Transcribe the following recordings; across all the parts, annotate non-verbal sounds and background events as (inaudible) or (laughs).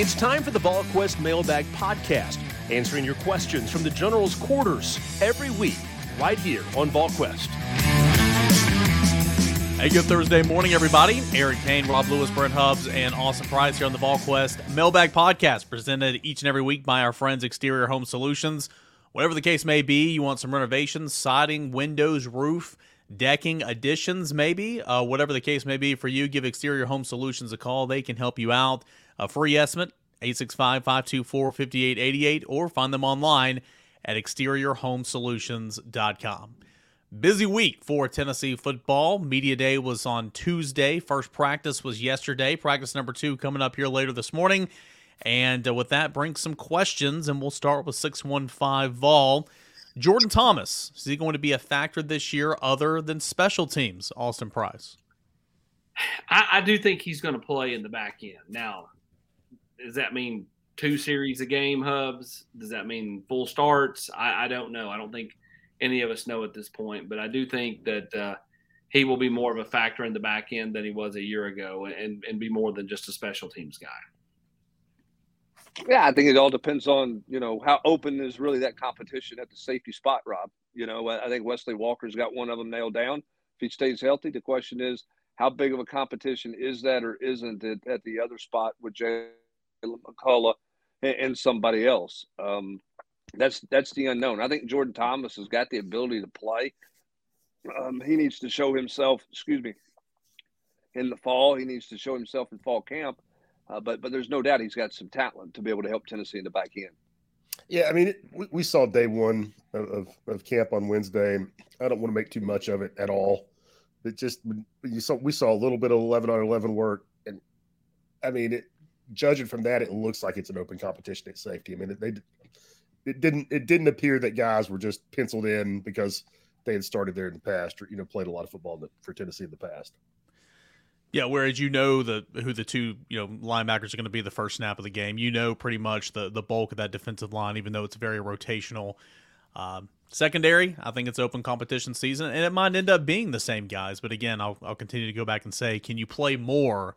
It's time for the VolQuest Mailbag Podcast, answering your questions from the General's quarters every week, right here on VolQuest. Hey, good Thursday morning, everybody. Eric Cain, Rob Lewis, Brent Hubbs, and Austin Price here on the VolQuest Mailbag Podcast, presented each and every week by our friends Exterior Home Solutions. Whatever the case may be, you want some renovations, siding, windows, roof, decking, additions, maybe, uh, whatever the case may be for you, give Exterior Home Solutions a call. They can help you out. A free estimate, 865 524 5888, or find them online at exteriorhomesolutions.com. Busy week for Tennessee football. Media Day was on Tuesday. First practice was yesterday. Practice number two coming up here later this morning. And uh, with that, brings some questions, and we'll start with 615 Vol. Jordan Thomas, is he going to be a factor this year other than special teams, Austin Price? I, I do think he's going to play in the back end. Now, does that mean two series of game, Hubbs? Does that mean full starts? I, I don't know. I don't think any of us know at this point, but I do think that uh, he will be more of a factor in the back end than he was a year ago and, and be more than just a special teams guy. Yeah, I think it all depends on, you know, how open is really that competition at the safety spot, Rob. You know, I think Wesley Walker's got one of them nailed down. If he stays healthy, the question is, how big of a competition is that or isn't it at the other spot with Jay McCollough and, somebody else. Um, that's that's the unknown. I think Jordan Thomas has got the ability to play. Um, he needs to show himself. Excuse me. In the fall, he needs to show himself in fall camp. Uh, but but there's no doubt he's got some talent to be able to help Tennessee in the back end. Yeah, I mean, it, we, we, saw day one of, of, of, camp on Wednesday. I don't want to make too much of it at all. It just you saw we saw a little bit of eleven on eleven work, and I mean, it, judging from that, it looks like it's an open competition at safety. I mean, they it didn't it didn't appear that guys were just penciled in because they had started there in the past or you know played a lot of football for Tennessee in the past. Yeah, whereas you know the who the two you know linebackers are going to be the first snap of the game. You know pretty much the the bulk of that defensive line, even though it's very rotational. Um, secondary, I think it's open competition season, and it might end up being the same guys. But again, I'll I'll continue to go back and say, can you play more?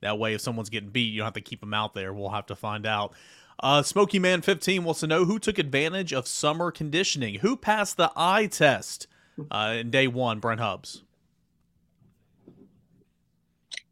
That way, if someone's getting beat, you don't have to keep them out there. We'll have to find out. Uh, Smoky Man 15 wants to know who took advantage of summer conditioning. Who passed the eye test uh, in day one, Brent Hubbs?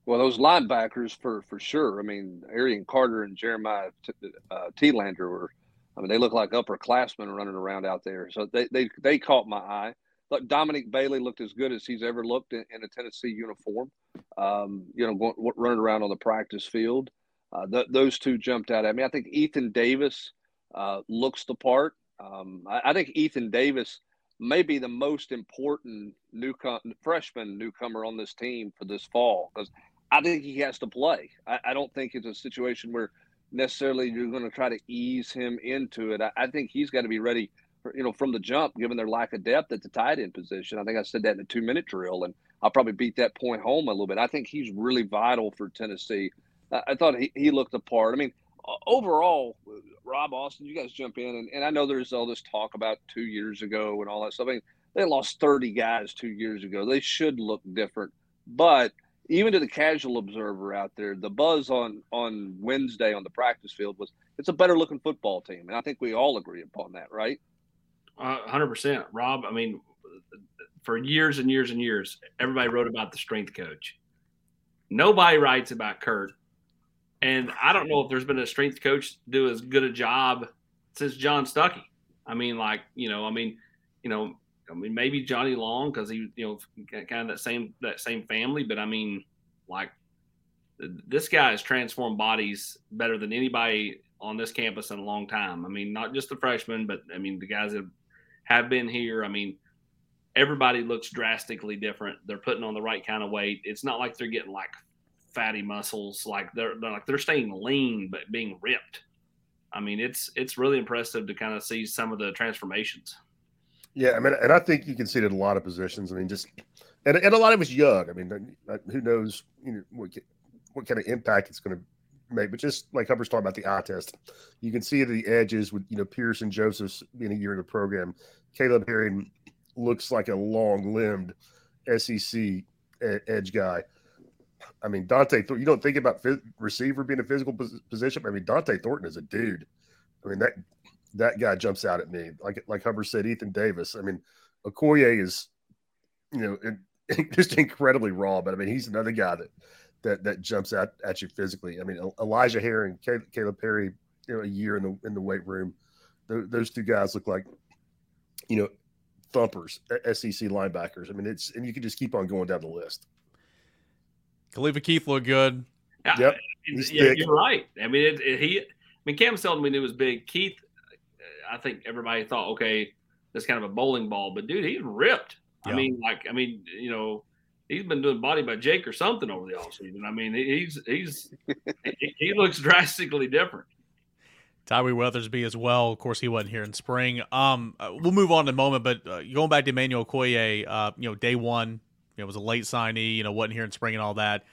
Well, those linebackers for for sure. I mean, Arion Carter and Jeremiah T- uh, Telander were. I mean, they look like upperclassmen running around out there. So they they they caught my eye. Look, Dominic Bailey looked as good as he's ever looked in, in a Tennessee uniform. Um, you know, going, running around on the practice field. Uh, th- those two jumped out at me. I think Ethan Davis uh, looks the part. Um, I, I, think Ethan Davis may be the most important newcom- freshman newcomer on this team for this fall because I think he has to play. I, I, don't think it's a situation where necessarily you're going to try to ease him into it. I, I think he's got to be ready, you know, from the jump, given their lack of depth at the tight end position. I think I said that in a two minute drill, and I'll probably beat that point home a little bit. I think he's really vital for Tennessee. I thought he, he looked the part. I mean, overall, Rob Austin, you guys jump in, and, and I know there's all this talk about two years ago and all that stuff. I mean, they lost 30 guys two years ago. They should look different. But even to the casual observer out there, the buzz on on Wednesday on the practice field was it's a better looking football team, and I think we all agree upon that, right? Hundred uh, percent, Rob. I mean, for years and years and years, everybody wrote about the strength coach. Nobody writes about Kurt and I don't know if there's been a strength coach do as good a job since John Stucky. I mean, like, you know, I mean, you know, I mean, maybe Johnny Long because he, you know, kind of that same that same family. But I mean, like, this guy has transformed bodies better than anybody on this campus in a long time. I mean, not just the freshmen, but I mean the guys that have been here. I mean, everybody looks drastically different. They're putting on the right kind of weight. It's not like they're getting like fatty muscles. Like they're, they're like they're staying lean but being ripped. I mean, it's it's really impressive to kind of see some of the transformations. Yeah, I mean, and I think you can see it in a lot of positions. I mean, just and, and a lot of it's young. I mean, who knows, you know, what, what kind of impact it's going to make. But just like Hubbard's talking about the eye test, you can see the edges with you know Pearson Josephs being a year in the program. Caleb Herring looks like a long-limbed SEC edge guy. I mean, Dont'e, you don't think about receiver being a physical position. I mean, Dont'e Thornton is a dude. I mean that that guy jumps out at me. Like like Hubbard said, Ethan Davis. I mean, Okoye is, you know, (laughs) just incredibly raw. But I mean, he's another guy that that that jumps out at you physically. I mean, Elijah Herring, Kalib Perry, you know, a year in the in the weight room. Those two guys look like, you know, thumpers, SEC linebackers. I mean, it's and you can just keep on going down the list. Khalifa Keith looked good. Yep, yeah, you're right. I mean, it, it, he. I mean, Cam Seldon we knew was big. Keith, uh, I think everybody thought, okay, that's kind of a bowling ball, but dude, he's ripped. I mean, like, I mean, you know, he's been doing body by Jake or something over the offseason. I mean, he's he's he, looks (laughs) drastically different. Tyree Weathersby as well. Of course, he wasn't here in spring. Um, uh, we'll move on in a moment, but uh, going back to Emmanuel Okoye, uh, you know, day one, you know, was a late signee, you know, wasn't here in spring and all that.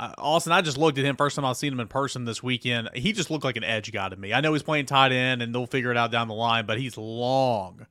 Uh, Austin, I just looked at him first time I've seen him in person this weekend. He just looked like an edge guy to me. I know he's playing tight end, and they'll figure it out down the line, but he's long.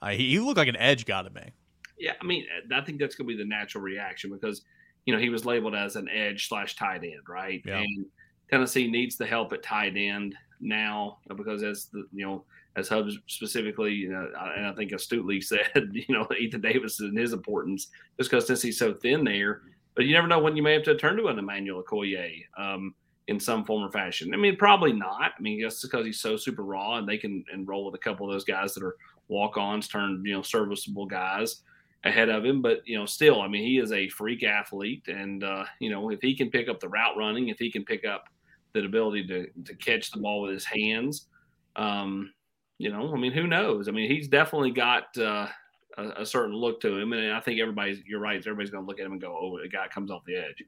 Uh, he, he looked like an edge guy to me. Yeah, I mean, I think that's going to be the natural reaction because you know he was labeled as an edge slash tight end, right? Yeah. And Tennessee needs the help at tight end now because as the you know as Hubbs specifically, you know, and I think astutely (laughs) said, you know, Ethan Davis and his importance just because Tennessee's so thin there. But you never know when you may have to turn to an Emmanuel Okoye um, in some form or fashion. I mean, probably not. I mean, just because he's so super raw and they can enroll with a couple of those guys that are walk-ons, turn you know serviceable guys ahead of him. But you know, still, I mean, he is a freak athlete, and uh, you know, if he can pick up the route running, if he can pick up the ability to to catch the ball with his hands, um, you know, I mean, who knows? I mean, he's definitely got uh, a, a, certain look to him, and I think everybody's you're right. Everybody's going to look at him and go, "Oh, the guy comes off the edge."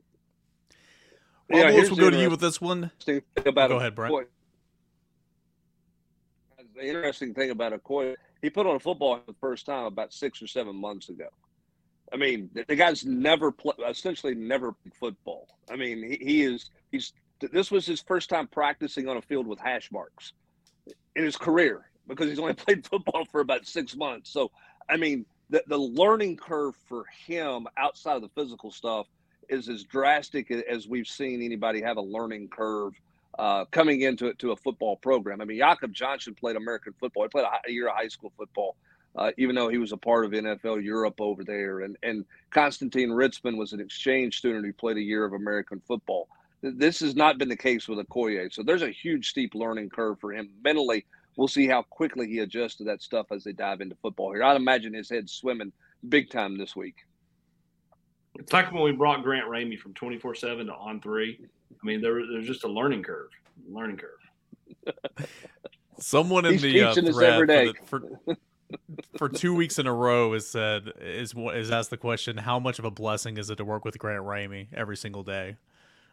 Well, yeah, we'll go to you with this one. About go ahead, Brent. The interesting thing about Okoye he put on a football the first time about six or seven months ago. I mean, the, guy's never play, essentially never played football. I mean, he, he is he's this was his first time practicing on a field with hash marks in his career because he's only (laughs) played football for about six months. So, I mean, the, the learning curve for him outside of the physical stuff is as drastic as we've seen anybody have a learning curve uh, coming into to a football program. I mean, Jakob Johnson played American football. He played a, year of high school football, uh, even though he was a part of NFL Europe over there. And and Constantine Ritzmann was an exchange student who played a year of American football. This has not been the case with Okoye. So there's a huge steep learning curve for him mentally. We'll see how quickly he adjusts to that stuff as they dive into football here. I'd imagine his head's swimming big time this week. It's like when we brought Grant Ramey from 24 7 to on three. I mean, there, there's just a learning curve. Learning curve. (laughs) Someone in He's the uh, thread for, for, for two weeks in a row has said is is asked the question: How much of a blessing is it to work with Grant Ramey every single day?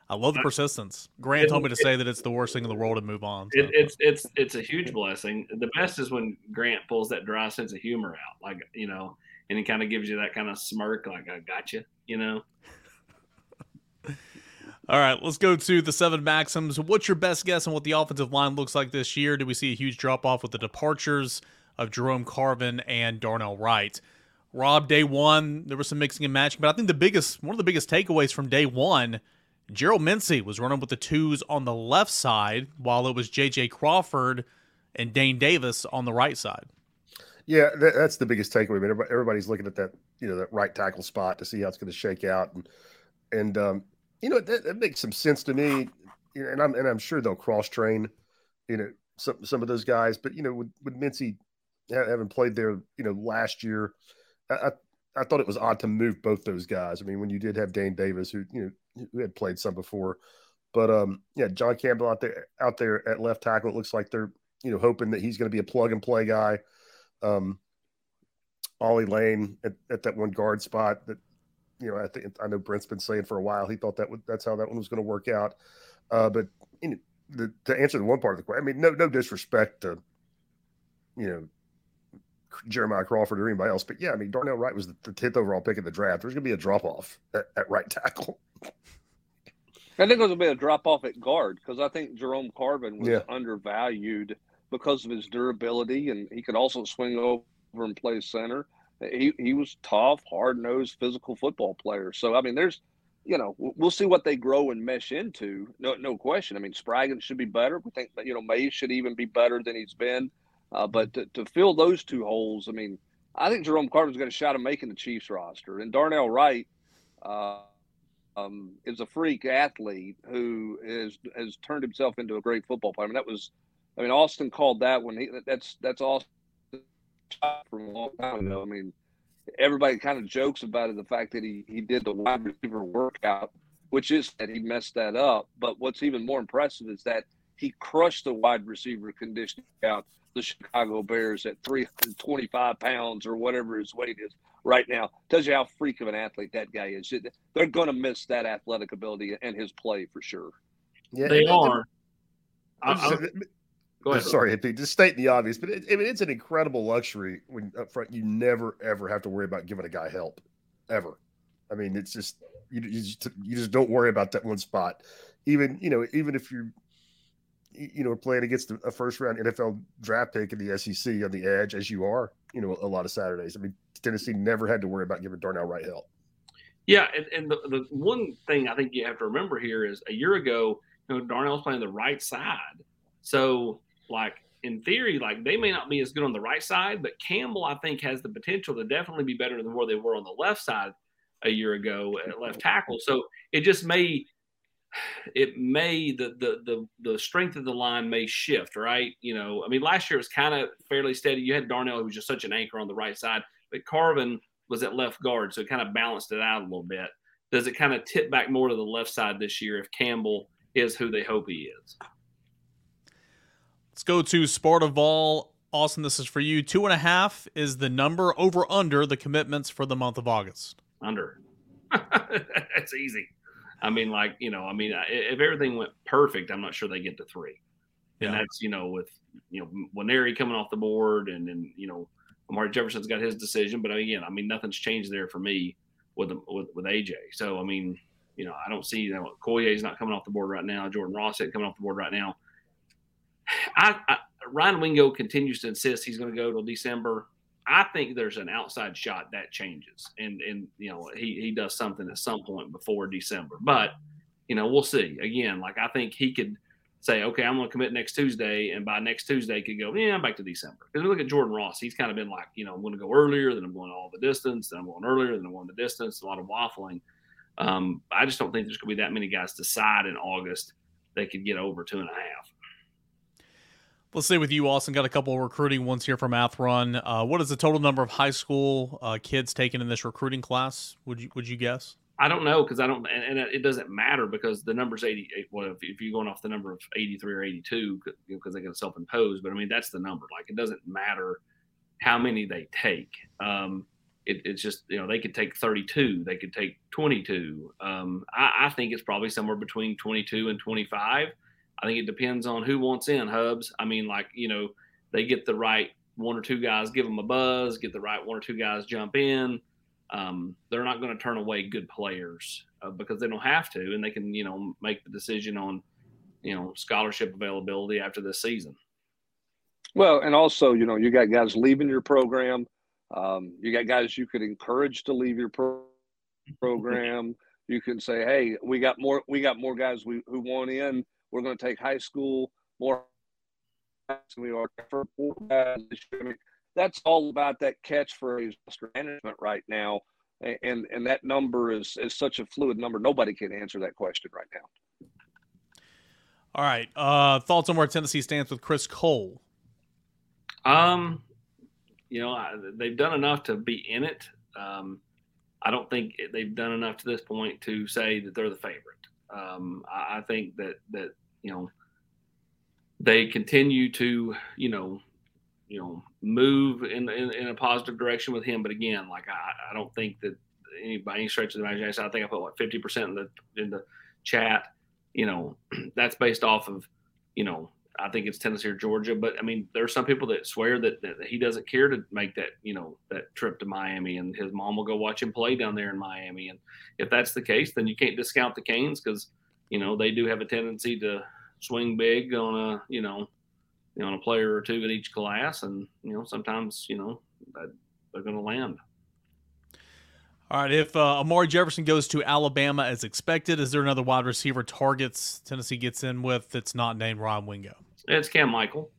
I love the persistence. Grant told me to say that it's the worst thing in the world and move on. So. It, it's it's it's a huge blessing. The best is when Grant pulls that dry sense of humor out, like you know, and he kind of gives you that kind of smirk, like "I got you," you know. All right, let's go to the seven maxims. What's your best guess on what the offensive line looks like this year? Do we see a huge drop off with the departures of Jerome Carvin and Darnell Wright? Rob, day one, there was some mixing and matching, but I think the biggest, one of the biggest takeaways from day one, Gerald Mincey was running with the twos on the left side, while it was J.J. Crawford and Dayne Davis on the right side. Yeah, that, that's the biggest takeaway. I mean, everybody's looking at that, you know, that right tackle spot to see how it's going to shake out, and and um, you know that, that, makes some sense to me. You know, And I'm and I'm sure they'll cross train, you know, some some of those guys. But you know, with with Mincey having played there, you know, last year, I, I thought it was odd to move both those guys. I mean, when you did have Dayne Davis, who you know who had played some before, But um, yeah, John Campbell out there out there at left tackle. It looks like they're you know hoping that he's going to be a plug and play guy. Um, Ollie Lane at, at that one guard spot that you know I think I know Brent's been saying for a while he thought that would, that's how that one was going to work out. Uh, but you know, the, to answer the one part of the question, I mean, no no disrespect to you know Jeremiah Crawford or anybody else. But yeah, I mean, Darnell Wright was the, 10th overall pick in the draft. There's going to be a drop off at, at, right tackle. (laughs) I think there's going to be a drop off at guard because I think Jerome Carvin was yeah. undervalued because of his durability, and he could also swing over and play center. He he was tough, hard nosed, physical football player. So I mean, there's, you know, we'll see what they grow and mesh into. No no question. I mean, Spraggan should be better. We think that you know Mays should even be better than he's been. Uh, but to, to, fill those two holes, I mean, I think Jerome Carter's got a shot of making the Chiefs roster. And Darnell Wright uh, um, is a freak athlete who is has turned himself into a great football player. I mean, that was, I mean, Austin called that when he that's that's Austin from a long time ago. I mean, everybody kind of jokes about it, the fact that he he did the wide receiver workout, which is that he messed that up. But what's even more impressive is that he crushed the wide receiver conditioning out the Chicago Bears at 325 pounds or whatever his weight is right now. Tells you how freak of an athlete that guy is. They're going to miss that athletic ability and his play for sure. Yeah, they are. Go ahead. Sorry, just state the obvious, but it, I mean, it's an incredible luxury when up front you never ever have to worry about giving a guy help, ever. I mean, it's just you, you just you just don't worry about that one spot. Even you know, even if you're you know, playing against a first round NFL draft pick in the SEC on the edge, as you are, you know, a lot of Saturdays. I mean, Tennessee never had to worry about giving Darnell Wright help. Yeah, and, and the, the one thing I think you have to remember here is a year ago, you know, Darnell's playing the right side. So, like in theory, like they may not be as good on the right side, but Campbell, I think, has the potential to definitely be better than where they were on the left side a year ago at left tackle. So it just may it may the, the the the strength of the line may shift, right? You know, I mean, last year was kind of fairly steady. You had Darnell, who was just such an anchor on the right side, but Carvin was at left guard, so it kind of balanced it out a little bit. Does it kind of tip back more to the left side this year if Campbell is who they hope he is? Let's go to Sportival. Austin, this is for you. Two and a half is the number over under the commitments for the month of August. Under. (laughs) That's easy. I mean, like you know, I mean, if everything went perfect, I'm not sure they get to three. And yeah. that's you know with you know Nwaneri coming off the board, and then you know Amari Jefferson's got his decision, but again, I mean, nothing's changed there for me with with, with AJ. So I mean, you know, I don't see you know Koye's not coming off the board right now. Jordan Ross isn't coming off the board right now. I, I Ryan Wingo continues to insist he's going to go till December. I think there's an outside shot that changes, and and you know he he does something at some point before December. But you know we'll see. Again, like I think he could say, okay, I'm going to commit next Tuesday, and by next Tuesday could go, yeah, I'm back to December. Because look at Jordan Ross, he's kind of been like, you know, I'm going to go earlier, then I'm going all the distance, then I'm going earlier, then I'm going the distance, a lot of waffling. Um, I just don't think there's going to be that many guys decide in August they could get over two and a half. Let's stay with you, Austin. Got a couple of recruiting ones here from Athrun. Uh, what is the total number of high school uh, kids taken in this recruiting class? Would you Would you guess? I don't know because I don't, and, and, it doesn't matter because the number's eighty. Well, if, if, you're going off the number of eighty three or eighty two, because you know, they got self imposed, but I mean that's the number. Like it doesn't matter how many they take. Um, it, it's just you know they could take thirty two, they could take twenty two. Um, I, I think it's probably somewhere between twenty two and twenty five. I think it depends on who wants in Hubbs. I mean, like, you know, they get the right one or two guys, give them a buzz, get the right one or two guys jump in. Um, they're not going to turn away good players uh, because they don't have to, and they can, you know, make the decision on, you know, scholarship availability after this season. Well, and also, you know, you got guys leaving your program. Um, you got guys you could encourage to leave your pro- program. You can say, "Hey, we got more. We got more guys we, who want in we're going to take high school more we are for that's all about that catchphrase management right now. And and that number is is such a fluid number. Nobody can answer that question right now. All right. Uh, thoughts on where Tennessee stands with Chris Cole? Um, you know, they've done enough to be in it. Um, I don't think they've done enough to this point to say that they're the favorite. Um, I, I think that that you know they continue to you know you know move in, in, in a positive direction with him. But again, like I, I don't think that any by any stretch of the imagination, I think I put like fifty percent in the in the chat. You know, (clears throat) that's based off of you know I think it's Tennessee or Georgia. But I mean, there are some people that swear that, that he doesn't care to make that, you know, that trip to Miami, and his mom will go watch him play down there in Miami. And if that's the case, then you can't discount the Canes because you know they do have a tendency to swing big on a, you know, on a player or two in each class, and you know, sometimes you know they're going to land. All right. If uh, Amari Jefferson goes to Alabama as expected, is there another wide receiver targets Tennessee gets in with that's not named Ron Wingo? It's Cam Michael.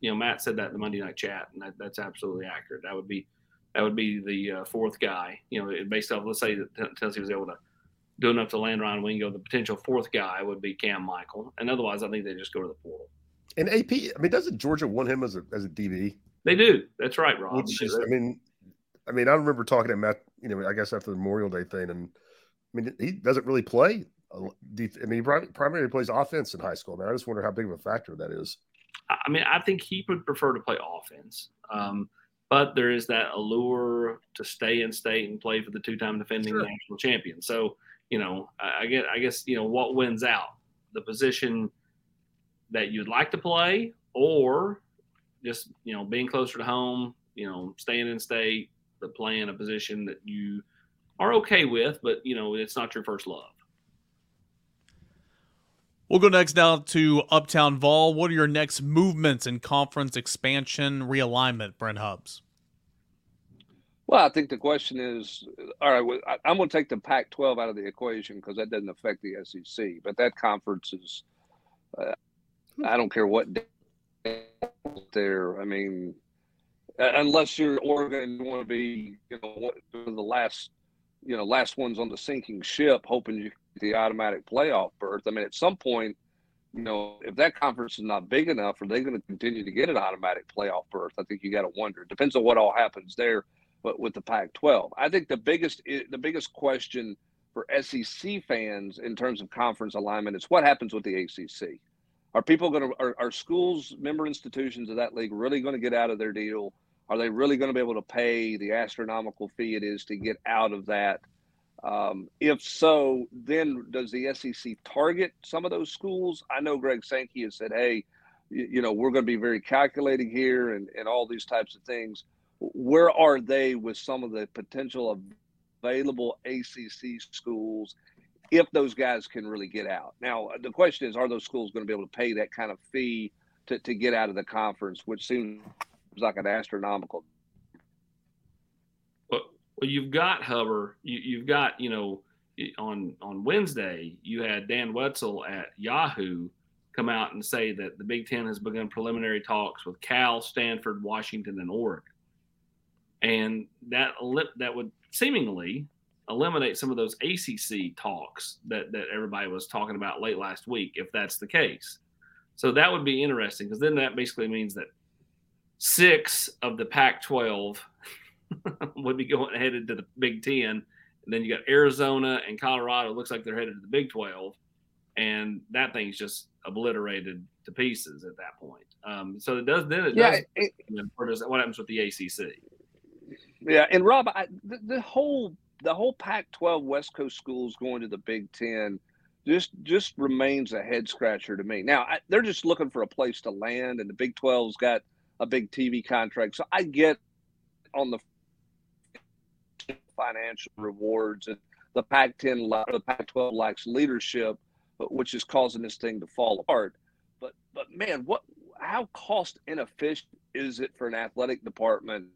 You know, Matt said that in the Monday night chat, and that, that's absolutely accurate. That would be that would be the uh, fourth guy. You know, based off let's say that Tennessee was able to do enough to land Ron Wingo, the potential fourth guy would be Cam Michael, and otherwise, I think they just go to the portal. And AP, I mean, doesn't Georgia want him as a as a DB? They do. That's right, Rob. Which is, I mean, I mean, I remember talking to Matt. You know, I guess after the Memorial Day thing, and I mean, he doesn't really play I mean, he primarily plays offense in high school. Man, I just wonder how big of a factor that is. I mean, I think he would prefer to play offense, um, but there is that allure to stay in state and play for the two-time defending sure. national champion. So, you know, I get, I guess, you know, what wins out the position that you'd like to play, or just you know being closer to home, you know, staying in state, but playing a position that you are okay with, but you know, it's not your first love. We'll go next now to Uptown Vol. What are your next movements in conference expansion realignment, Brent Hubbs? Well, I think the question is all right, I'm going to take the Pac 12 out of the equation because that doesn't affect the SEC, but that conference is, uh, I don't care what there. I mean, Uh, unless you're Oregon, you want to be, you know, the last, you know, last ones on the sinking ship, hoping you the automatic playoff berth. I mean, at some point, you know, if that conference is not big enough, are they going to continue to get an automatic playoff berth? I think you got to wonder. It depends on what all happens there. But with the Pac-12, I think the biggest the biggest question for SEC fans in terms of conference alignment is what happens with the ACC. Are people going to are, are schools, member institutions of that league really going to get out of their deal? Are they really going to be able to pay the astronomical fee it is to get out of that? Um, if so, then does the SEC target some of those schools? I know Greg Sankey has said, hey, you, you know, we're going to be very calculating here and, and all these types of things. Where are they with some of the potential available ACC schools if those guys can really get out? Now, the question is, are those schools going to be able to pay that kind of fee to, to get out of the conference, which seems like an astronomical well, well you've got Hubbard. You, have got you know on on Wednesday you had Dan Wetzel at Yahoo come out and say that the Big Ten has begun preliminary talks with Cal, Stanford, Washington, and Oregon, and that that would seemingly eliminate some of those ACC talks that that everybody was talking about late last week, if that's the case. So that would be interesting because then that basically means that six of the Pac-12 (laughs) would be going headed to the Big Ten. And then you got Arizona and Colorado. It looks like they're headed to the Big Twelve, and that thing's just obliterated to pieces at that point. Um, so it does then it yeah, does. It, does what happens with the ACC? Yeah, and Rob, I, the, the whole the whole Pac-12 West Coast schools going to the Big Ten just just remains a head scratcher to me. Now I, they're just looking for a place to land, and the Big 12's got a big TV contract, so I get on the financial rewards, and the Pac-10 or the Pac-12 lacks leadership, which is causing this thing to fall apart. But but man, what how cost inefficient is it for an athletic department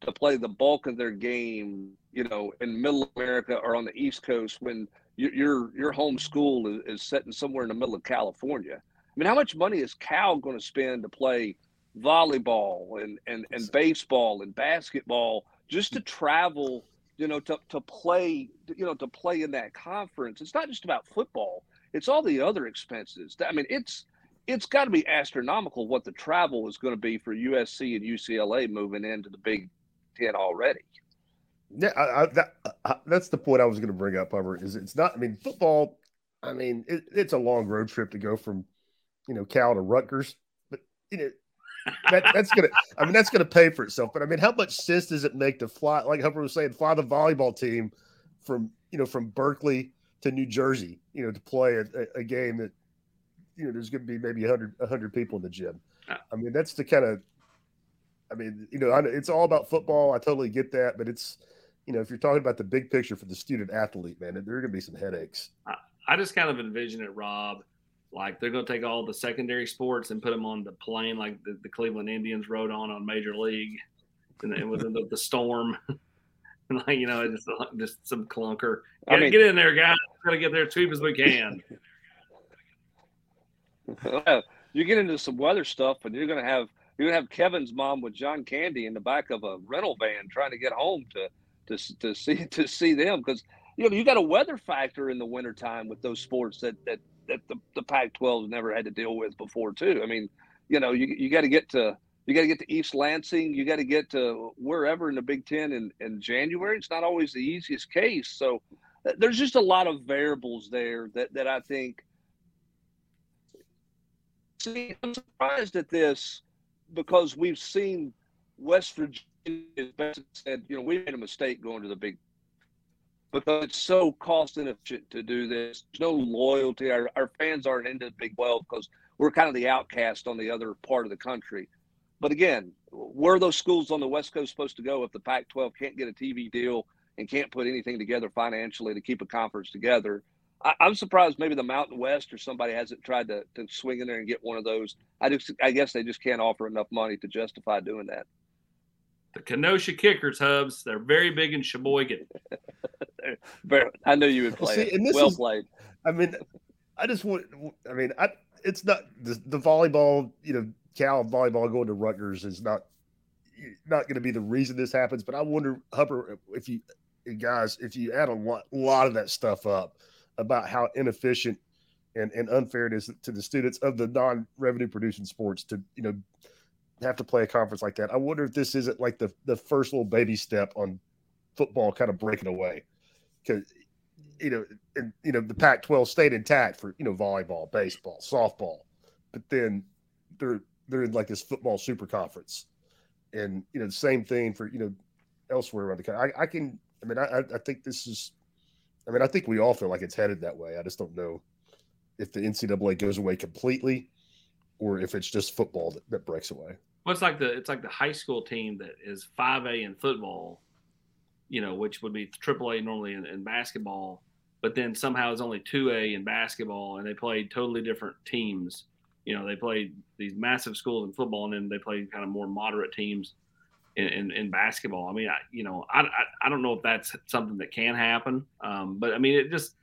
to play the bulk of their game, you know, in Middle America or on the East Coast when your your home school is, is sitting somewhere in the middle of California? I mean, how much money is Cal going to spend to play volleyball and, and, and baseball and basketball just to mm. travel you know, to, to play, you know, to play in that conference. It's not just about football. It's all the other expenses. I mean, it's it's got to be astronomical what the travel is going to be for USC and UCLA moving into the Big Ten already. Yeah, I, I, that, I, that's the point I was going to bring up. However, is it's not. I mean, football. I mean, it, it's a long road trip to go from, you know, Cal to Rutgers, but you know, that, that's gonna. I mean, that's gonna pay for itself. But I mean, how much sense does it make to fly? Like Humper was saying, fly the volleyball team from you know from Berkeley to New Jersey, you know, to play a, a game that you know there's going to be maybe 100 100 people in the gym. I mean, that's the kind of. I mean, you know, it's all about football. I totally get that, but it's you know, if you're talking about the big picture for the student athlete, man, there are going to be some headaches. I, I just kind of envision it, Rob. Like they're going to take all the secondary sports and put them on the plane, like the, the Cleveland Indians rode on on Major League, and, and with the, the storm. (laughs) And like you know, just just some clunker. Gotta I mean, get in there, guys. Gotta get there as cheap as we can. (laughs) you get into some weather stuff, and you're gonna have you're gonna have Kevin's mom with John Candy in the back of a rental van trying to get home to to to see (laughs) to see them because you know you got a weather factor in the wintertime with those sports that that that the, the Pac-12 never had to deal with before too. I mean, you know, you you got to get to you got to get to East Lansing, you got to get to wherever in the Big Ten in, in January. It's not always the easiest case. So uh, there's just a lot of variables there that, that I think. See, I'm surprised at this because we've seen West Virginia, said, you know, we made a mistake going to the Big because it's so cost inefficient to do this. There's no loyalty. Our, our fans aren't into the Big 12 because we're kind of the outcast on the other part of the country. But again, where are those schools on the West Coast supposed to go if the Pac 12 can't get a TV deal and can't put anything together financially to keep a conference together? I, am surprised maybe the Mountain West or somebody hasn't tried to, to swing in there and get one of those. I just I guess they just can't offer enough money to justify doing that. The Kenosha Kickers Hubbs, they're very big in Sheboygan. (laughs) very, I knew you would play. Well, see, well is, played. I mean, I just want. I mean, I it's not the, the volleyball. You know, Cal volleyball going to Rutgers is not not going to be the reason this happens. But I wonder, Hupper, if you guys, if you add a lot, a lot of that stuff up about how inefficient and, and unfair it is to the students of the non-revenue producing sports to you know have to play a conference like that. I wonder if this isn't like the the first little baby step on football kind of breaking away because you know and you know the Pac-12 stayed intact for you know volleyball, baseball, softball, but then they're they're in like this football super conference, and you know the same thing for you know elsewhere around the country. I, I can, I mean, I I think this is, I mean, I think we all feel like it's headed that way. I just don't know if the NCAA goes away completely, or if it's just football that, that breaks away. Well, it's like the it's like the high school team that is five A in football, you know, which would be triple A normally in, in basketball, but then somehow it's only two A in basketball, and they play totally different teams you know, they play these massive schools in football, and then they play kind of more moderate teams in, in, in basketball. I mean, I, you know, I, I, I, don't know if that's something that can happen, um, but I mean, it just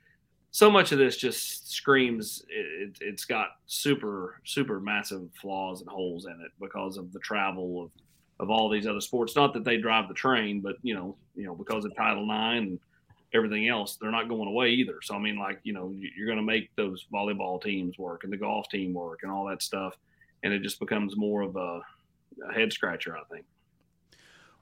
so much of this just screams it, has got super super massive flaws and holes in it because of the travel of of all these other sports. Not that they drive the train, but you know, you know, because of Title IX and everything else, they're not going away either. So I mean, like you know, you're going to make those volleyball teams work and the golf team work and all that stuff, and it just becomes more of a, a head scratcher, I think.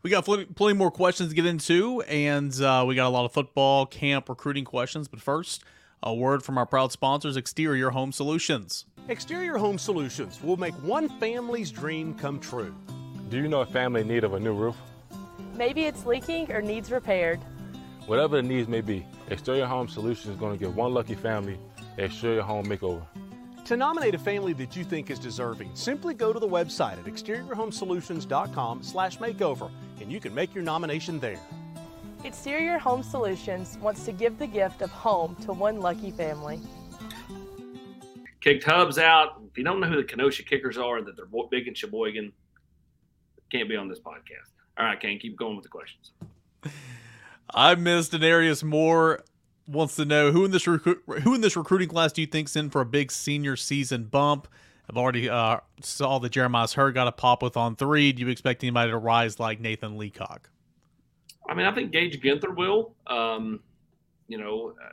We got plenty more questions to get into, and uh, we got a lot of football camp recruiting questions. But first, a word from our proud sponsors, Exterior Home Solutions. Exterior Home Solutions will make one family's dream come true. Do you know a family in need of a new roof? Maybe it's leaking or needs repaired. Whatever the needs may be, Exterior Home Solutions is going to give one lucky family an exterior home makeover. To nominate a family that you think is deserving, simply go to the website at exteriorhomesolutions.com slash makeover and you can make your nomination there. Exterior Home Solutions wants to give the gift of home to one lucky family. Kicked Hubbs out. If you don't know who the Kenosha Kickers are, that they're big in Sheboygan, can't be on this podcast. All right, Cain, keep going with the questions. (laughs) I missed Denarius Moore wants to know who in this recruit who in this recruiting class do you think's in for a big senior season bump? I've already uh, saw that Jeremiah's Hurd got a pop with on three. Do you expect anybody to rise like Nathan Leacock? I mean, I think Gage Ginther will. Um, you know, uh,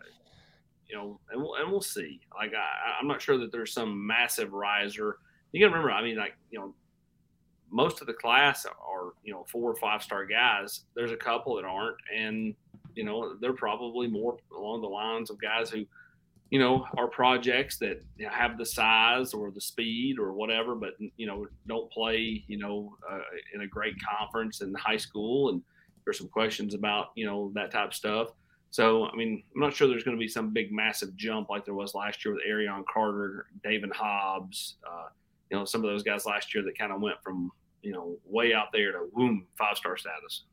you know, and we'll, and we'll see. Like, I, I'm not sure that there's some massive riser. You got to remember, I mean, like, you know, most of the class are you know four or five star guys. There's a couple that aren't, and you know they're probably more along the lines of guys who you know, are projects that have the size or the speed or whatever, but you know, don't play, you know, uh, in a great conference in high school. And there's some questions about, you know, that type of stuff. So, I mean, I'm not sure there's going to be some big, massive jump like there was last year with Arion Carter, David Hobbs, uh, you know, some of those guys last year that kind of went from, you know, way out there to boom, five star status.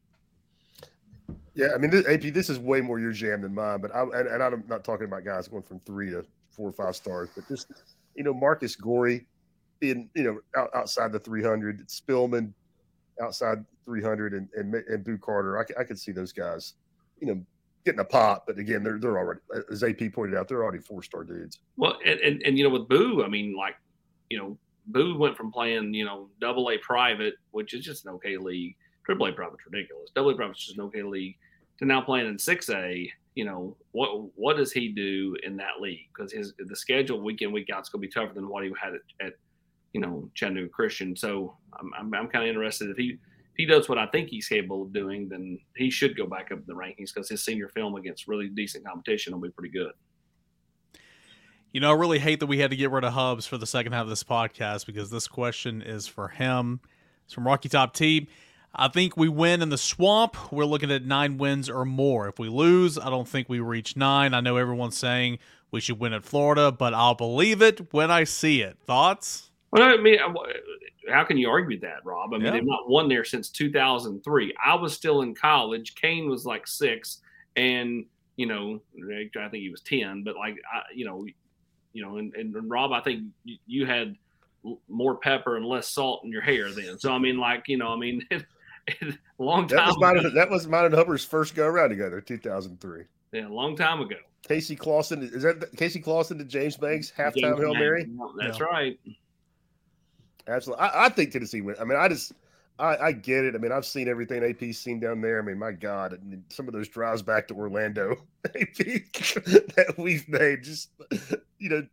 Yeah, I mean, this, AP, this is way more your jam than mine. But I and, and, I'm not talking about guys going from three to four or five stars, but just you know, Marcus Goree in you know out, outside the 300, Spillman outside 300, and and, and Boo Carter. I, I could see those guys, you know, getting a pop. But again, they're they're already, as AP pointed out, they're already four star dudes. Well, and, and and you know, with Boo, I mean, like you know, Boo went from playing you know double A private, which is just an okay league. Triple A private's ridiculous. Double A private's just an okay league to now playing in 6A, you know, what what does he do in that league? Because his the schedule week in week out is going to be tougher than what he had at, at you know Chattanooga Christian. So I'm I'm, I'm kind of interested if he if he does what I think he's capable of doing, then he should go back up in the rankings because his senior film against really decent competition will be pretty good. You know, I really hate that we had to get rid of Hubbs for the second half of this podcast because this question is for him. It's from Rocky Top T. I think we win in the swamp. We're looking at nine wins or more. If we lose, I don't think we reach nine. I know everyone's saying we should win at Florida, but I'll believe it when I see it. Thoughts? Well, I mean, uh, how can you argue that, Rob? I mean, yeah. they've not won there since 2003. I was still in college. Cain was like six, and you know, I think he was 10. But like, I, you know, you know, and, and Rob, I think you had more pepper and less salt in your hair then. So I mean, like, you know, I mean. (laughs) long time. That was, mine, that was mine and Hubbard's first go around together, 2003. Yeah, a long time ago. Casey Clausen is that Casey Clausen to James Banks halftime James Hail Mary? That's yeah. right. Absolutely. I, I, think Tennessee win. I mean, I just I, I, get it. I mean, I've seen everything AP's seen down there. I mean, my God, I mean, some of those drives back to Orlando (laughs) AP that we've made, just you know,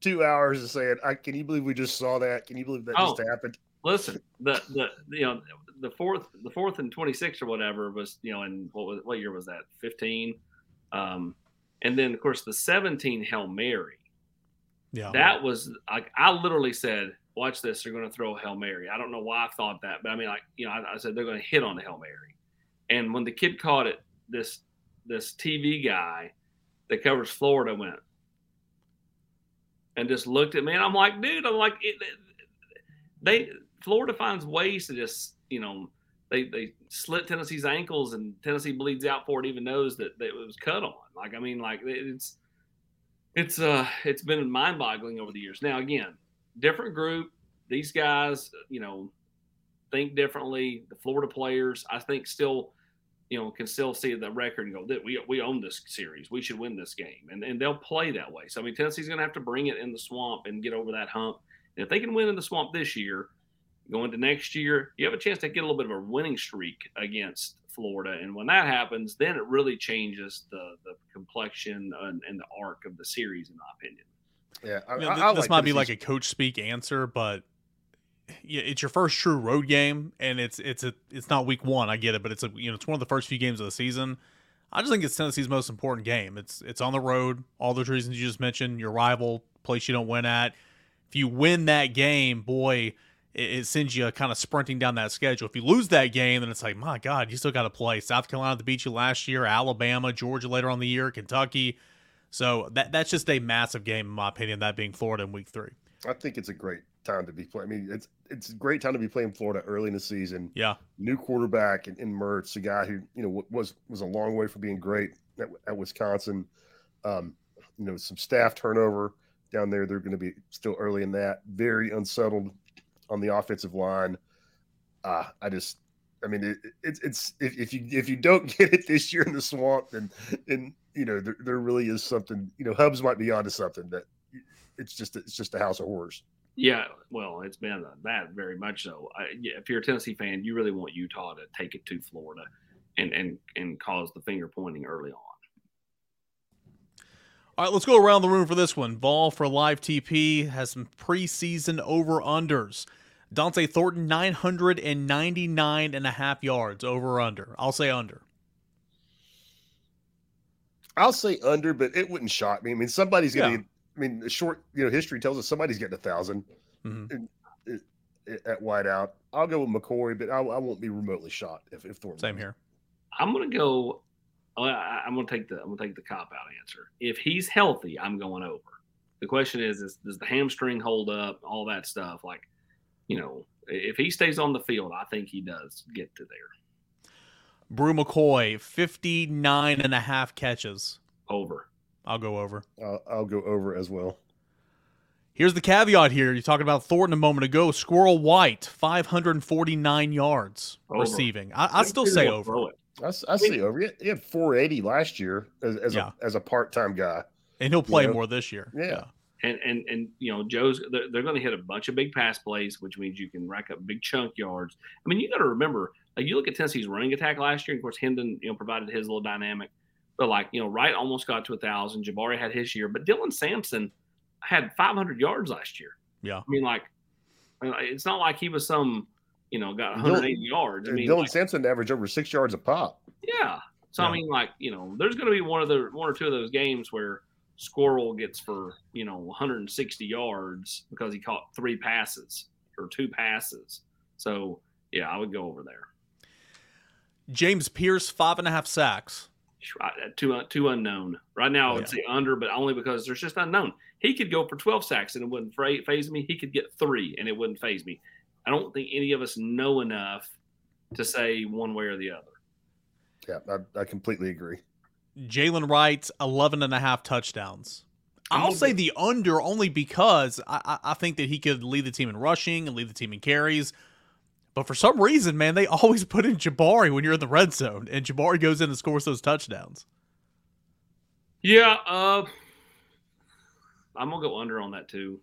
two hours of saying, "I can you believe we just saw that? Can you believe that oh, just happened?" Listen, the the you know the fourth the fourth and 26 or whatever was you know and what was what year was that 15 um and then of course the 17 hail mary yeah that was like i literally said watch this they're going to throw a hail mary i don't know why i thought that but i mean like you know i, I said they're going to hit on the hail mary and when the kid caught it this this tv guy that covers florida went and just looked at me and i'm like dude i'm like it, they florida finds ways to just you know, they they slit Tennessee's ankles and Tennessee bleeds out for it, even knows that, that it was cut on. Like I mean, like it's it's uh it's been mind boggling over the years. Now again, different group. These guys, you know, think differently. The Florida players, I think, still, you know, can still see the record and go that we we own this series. We should win this game, and and they'll play that way. So I mean, Tennessee's going to have to bring it in the swamp and get over that hump. And if they can win in the swamp this year, going to next year, you have a chance to get a little bit of a winning streak against Florida. And when that happens, then it really changes the, the complexion and, and the arc of the series, in my opinion. Yeah, I, you know, I this like might be like a coach speak answer, but yeah, it's your first true road game, and it's it's a it's not week one. I get it, but it's a you know it's one of the first few games of the season. I just think it's Tennessee's most important game. It's it's on the road. All those reasons you just mentioned. Your rival, place you don't win at. If you win that game, boy, it, sends you kind of sprinting down that schedule. If you lose that game, then it's like, my God, you still got to play South Carolina that beat you last year, Alabama, Georgia later on the year, Kentucky. So that that's just a massive game, in my opinion. That being Florida in Week Three. I think it's a great time to be playing. I mean, it's it's a great time to be playing Florida early in the season. Yeah, new quarterback in, in Mertz, a guy who you know was was a long way from being great at, at Wisconsin. Um, you know, some staff turnover down there. They're going to be still early in that. Very unsettled on the offensive line. Uh, I just, I mean, it, it, it's if, if you if you don't (laughs) get it this year in the swamp, then and you know there, there really is something. You know, Hubbs might be onto something that it's just it's just a house of horrors. Yeah, well, it's been that very much so. I, yeah, if you're a Tennessee fan, you really want Utah to take it to Florida and and and cause the finger pointing early on. All right, let's go around the room for this one. Ball for live TP has some preseason over unders. Dont'e Thornton, 999 and a half yards over under. I'll say under. I'll say under, but it wouldn't shock me. I mean, somebody's going to. Yeah. I mean, the short you know history tells us somebody's getting a 1000 Mhm. in- in- at wideout. I'll go with McCoy, but I, I won't be remotely shocked if if Thornton. Same here. I'm gonna go. I- I- I'm gonna take the I'm gonna take the cop out answer. If he's healthy, I'm going over. The question is, is does the hamstring hold up? All that stuff. Like, you know, if he stays on the field, I think he does get to there. Bru McCoy, 59 and a half catches. Over. I'll go over. I'll, I'll go over as well. Here's the caveat here. You're talking about Thornton a moment ago. Squirrel White, 549 yards Over. receiving. I, I still say over. I, it. I, s- I see over. He had- 480 last year as, as Yeah. a as a part time guy. And he'll play Yeah. more this year. Yeah. And and and you know, Joe's they're, they're going to hit a bunch of big pass plays, which means you can rack up big chunk yards. I mean, you got to remember, like you look at Tennessee's running attack last year. and Of course, Hendon you know provided his little dynamic, but like you know, Wright almost got to a thousand. Jabari had his year, but Dylan Sampson had 500 yards last year. Yeah. I mean, like it's not like he was some you know got Dylan- 180 yards. I mean, Dylan like, Sampson averaged over six yards a pop. yeah. So Yeah. I mean, like you know, there's going to be one of the one or two of those games where Squirrel gets for you know 160 yards because he caught three passes or two passes. So yeah, I would go over there. James Pierce, five and a half sacks. Right, uh, Too too unknown right now. I would Yeah. say under, but only because there's just unknown. He could go for 12 sacks and it wouldn't fra- phase me. He could get three and it wouldn't phase me. I don't think any of us know enough to say one way or the other. Yeah, I, I completely agree. Jaylen Wright, 11 and a half touchdowns. I'm I'll say the under only because I, I, I think that he could lead the team in rushing and lead the team in carries. But for some reason, man, they always (laughs) put in Jabari when you're in the red zone, and Jabari goes in and scores those touchdowns. Yeah, uh, I'm gonna go under on that too.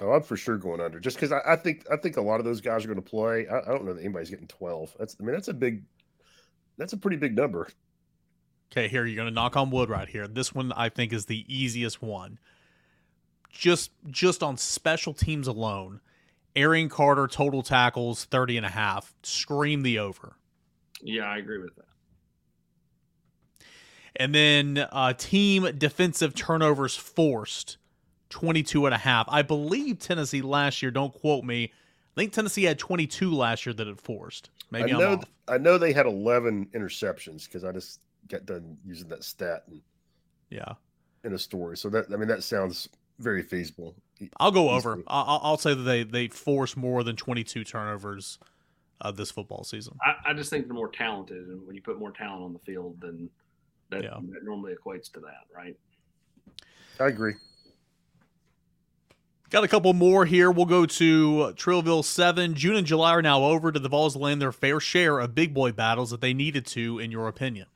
Oh, I'm for sure going under, just because I, I think I think a lot of those guys are going to play. I, I don't know that anybody's getting 12. That's I mean that's a big, that's a pretty big number. Okay, here you're gonna knock on wood right here. This one I think is the easiest one. Just just on special teams alone, Arion Carter total tackles 30 and a half. Scream the over. Yeah, I agree with that. And then uh, team defensive turnovers forced 22 and a half. I believe Tennessee last year, don't quote me. I think Tennessee had 22 last year that it forced. Maybe I I'm know off. I know they had 11 interceptions because I just got done using that stat And, Yeah. in a story. So that I mean that sounds very feasible. I'll go over. I- I'll, I'll say that they, they force more than 22 turnovers uh, this football season. I, I just think they're more talented, and when you put more talent on the field, then that, Yeah. that normally equates to that, right? I agree. Got a couple more here. We'll go to Trillville 7. June and July are now over. Did the Vols land their fair share of big boy battles that they needed to, in your opinion?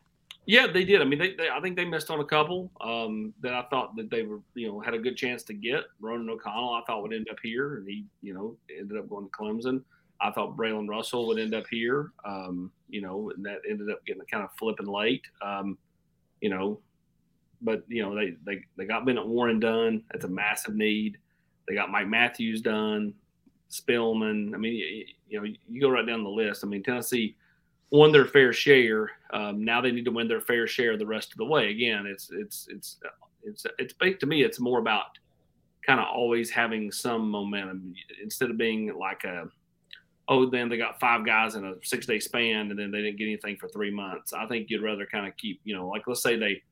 Yeah, they did. I mean, they, they I think they missed on a couple um, that I thought that they were, you know, had a good chance to get. Ronan O'Connell, I thought would end up here, and he, you know, ended up going to Clemson. I thought Braylon Russell would end up here, um, you know, and that ended up getting kind of flipping late, um, you know. But you know, they they they got Bennett Warren done. That's a massive need. They got Mike Matthews done, Spillman. I mean, you, you know, you go right down the list. I mean, Tennessee won their fair share. Um, now they need to win their fair share the rest of the way. Again, it's it's it's it's it's to me. It's more about kind of always having some momentum instead of being like a oh then they got five guys in a six day span and then they didn't get anything for three months. I think you'd rather kind of keep you know like let's say they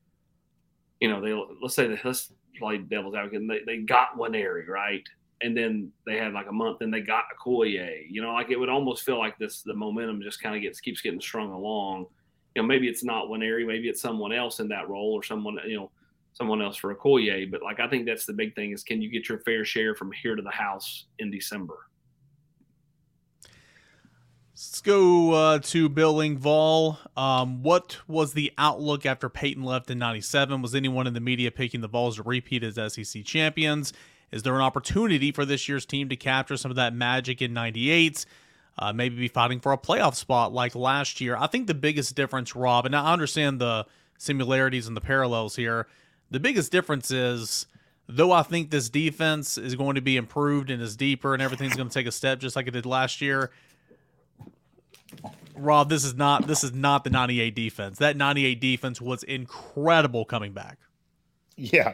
you know they let's say they let's play devil's advocate and they, they got one area right and then they had like a month and they got a Koye. You know, like it would almost feel like this the momentum just kind of gets keeps getting strung along. You know, maybe it's not one area, maybe it's someone else in that role or someone, you know, someone else for a Koye. But like I think that's the big thing is can you get your fair share from here to the house in December? Let's go uh, to Bill Engvall. Um, what was the outlook after Peyton left in 97? Was anyone in the media picking the Vols to repeat as SEC champions? Is there an opportunity for this year's team to capture some of that magic in 98? Uh, maybe be fighting for a playoff spot like last year. I think the biggest difference, Rob, and I understand the similarities and the parallels here. The biggest difference is, though I think this defense is going to be improved and is deeper and everything's going to take a step just like it did last year, Rob, this is not this is not the 98 defense. That 98 defense was incredible coming back. Yeah.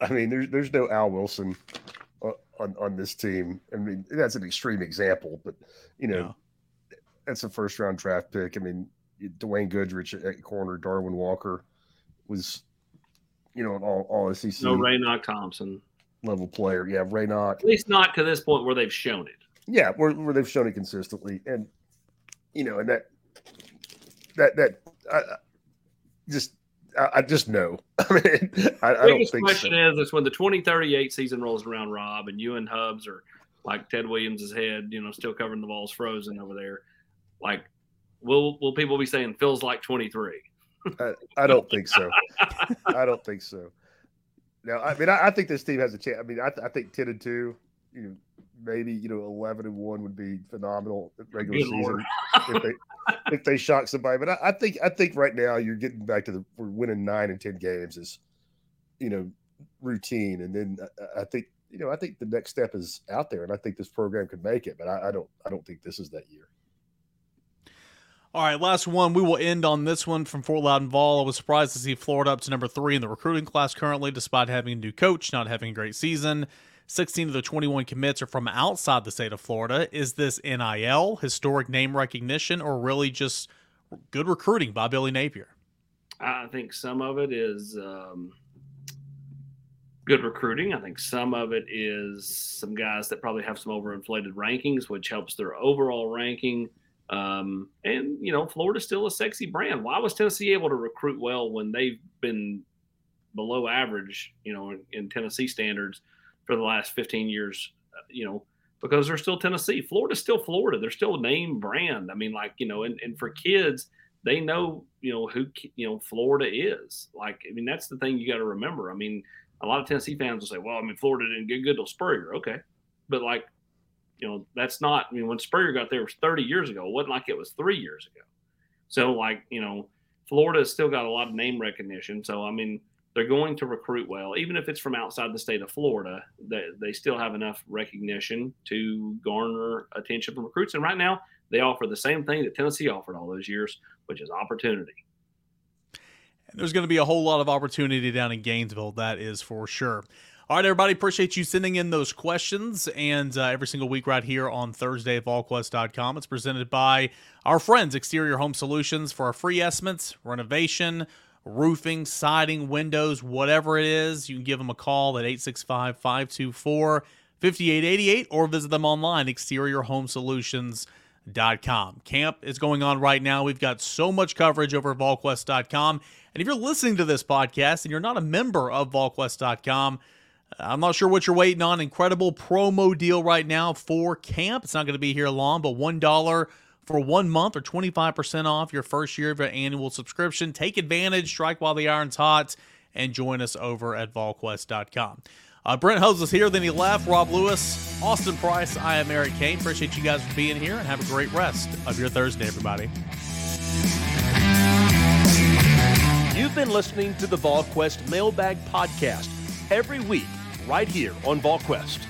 I mean, there's there's no Al Wilson uh, on on this team. I mean, that's an extreme example, but you know, yeah. that's a first round draft pick. I mean, Dwayne Goodrich at corner, Darwin Walker was, you know, all all SEC. No Raynoch Thompson level player. Yeah, Raynoch. At least not to this point where they've shown it. Yeah, where, where they've shown it consistently, and you know, and that that that I, just I, I just know. (laughs) I mean, I, I don't think. question so. is, is when the 2038 season rolls around, Rob, and you and Hubbs are like Ted Williams' head, you know, still covering the balls frozen over there. Like, will will people be saying feels like 23? I, I don't think so. (laughs) I don't think so. Now, I mean, I, I, think this team has a chance. I mean, I, I think 10 and 2, you know, maybe, you know, 11 and 1 would be phenomenal regular Good season if they if they shock somebody. But I, I, think I think right now you're getting back to the we're winning nine and ten games is, you know, routine. And then I, I, think you know I think the next step is out there, and I think this program could make it. But I, I don't I don't think this is that year. All right, last one. We will end on this one from Fort Loudon-Vol. I was surprised to see Florida up to number three in the recruiting class currently, despite having a new coach, not having a great season. 16 of the 21 commits are from outside the state of Florida. Is this NIL, historic name recognition, or really just good recruiting by Billy Napier? I think some of it is um, good recruiting. I think some of it is some guys that probably have some overinflated rankings, which helps their overall ranking. Um, and you know, Florida's still a sexy brand. Why was Tennessee able to recruit well when they've been below average? You know, in, in Tennessee standards for the last 15 years, uh, you know, because they're still Tennessee. Florida's still Florida. They're still a name brand. I mean, like, you know, and, and for kids, they know, you know, who, you know, Florida is. Like, I mean, that's the thing you got to remember. I mean, a lot of Tennessee fans will say, well, I mean, Florida didn't get good till Spurrier. Okay. But like, you know, that's not, I mean, when Spurrier got there was 30 years ago. It wasn't like it was three years ago. So, like, you know, Florida's still got a lot of name recognition. So, I mean, they're going to recruit well, even if it's from outside the state of Florida. They, they still have enough recognition to garner attention from recruits. And right now, they offer the same thing that Tennessee offered all those years, which is opportunity. And There's going to be a whole lot of opportunity down in Gainesville, that is for sure. All right, everybody, appreciate you sending in those questions. And uh, every single week, right here on Thursday at VolQuest.com, it's presented by our friends, Exterior Home Solutions, for our free estimates, renovation, roofing, siding, windows, whatever it is, you can give them a call at 865 524 5888 or visit them online, exteriorhomesolutions.com. Camp is going on right now. We've got so much coverage over VolQuest.com. And if you're listening to this podcast and you're not a member of VolQuest.com, I'm not sure what you're waiting on. Incredible promo deal right now for camp. It's not going to be here long, but $1 for one month or 25% off your first year of your annual subscription. Take advantage, strike while the iron's hot, and join us over at volquest.com. Uh, Brent Hubbs is here, then he left. Rob Lewis, Austin Price, I am Eric Cain. Appreciate you guys for being here and have a great rest of your Thursday, everybody. You've been listening to the VolQuest Mailbag Podcast every week right here on VolQuest.